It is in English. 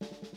you